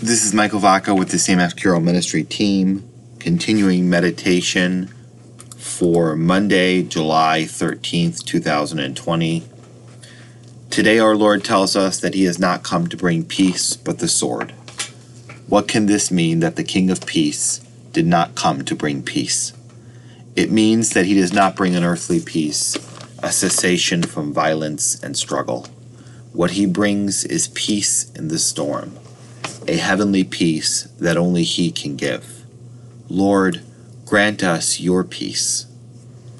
This is Michael Vaca with the CMF Curo Ministry team, continuing meditation for Monday, July 13th, 2020. Today, our Lord tells us that He has not come to bring peace, but the sword. What can this mean that the King of Peace did not come to bring peace? It means that He does not bring an earthly peace, a cessation from violence and struggle. What He brings is peace in the storm a heavenly peace that only He can give. Lord, grant us your peace.